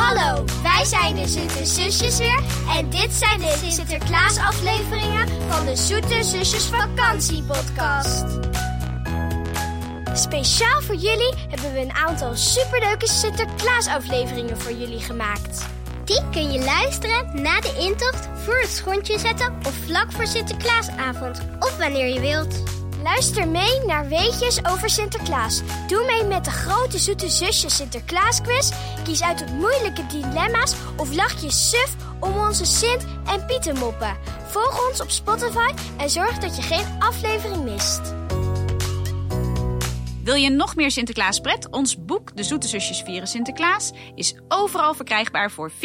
Hallo, wij zijn de Zoete Zusjes weer en dit zijn de Sinterklaas afleveringen van de Zoete Zusjes vakantiepodcast. Speciaal voor jullie hebben we een aantal superleuke Sinterklaas afleveringen voor jullie gemaakt. Die kun je luisteren na de intocht, voor het schontje zetten of vlak voor Sinterklaasavond. Of wanneer je wilt. Luister mee naar Weetjes over Sinterklaas. Doe mee met de grote zoete zusjes Sinterklaas quiz. Kies uit het moeilijke dilemma's of lach je suf om onze Sint en Pieter moppen. Volg ons op Spotify en zorg dat je geen aflevering mist. Wil je nog meer Sinterklaaspret? Ons boek De Zoete Zusjes Vieren Sinterklaas is overal verkrijgbaar voor 14,99.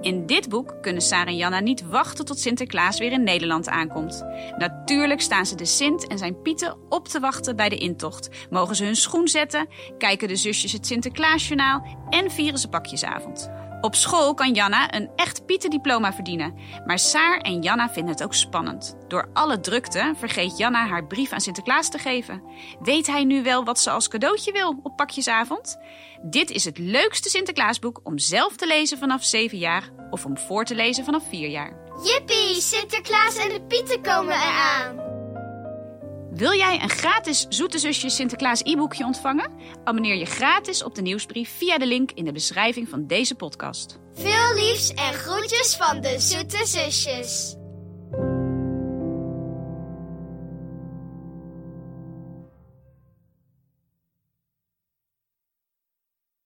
In dit boek kunnen Sarah en Janna niet wachten tot Sinterklaas weer in Nederland aankomt. Natuurlijk staan ze de Sint en zijn Pieten op te wachten bij de intocht. Mogen ze hun schoen zetten, kijken de zusjes het Sinterklaasjournaal en vieren ze pakjesavond. Op school kan Janna een echt Pietendiploma verdienen. Maar Saar en Janna vinden het ook spannend. Door alle drukte vergeet Janna haar brief aan Sinterklaas te geven. Weet hij nu wel wat ze als cadeautje wil op pakjesavond? Dit is het leukste Sinterklaasboek om zelf te lezen vanaf 7 jaar of om voor te lezen vanaf 4 jaar. Jippie, Sinterklaas en de Pieten komen eraan. Wil jij een gratis Zoete Zusjes Sinterklaas e-boekje ontvangen? Abonneer je gratis op de nieuwsbrief via de link in de beschrijving van deze podcast. Veel liefs en groetjes van de Zoete Zusjes.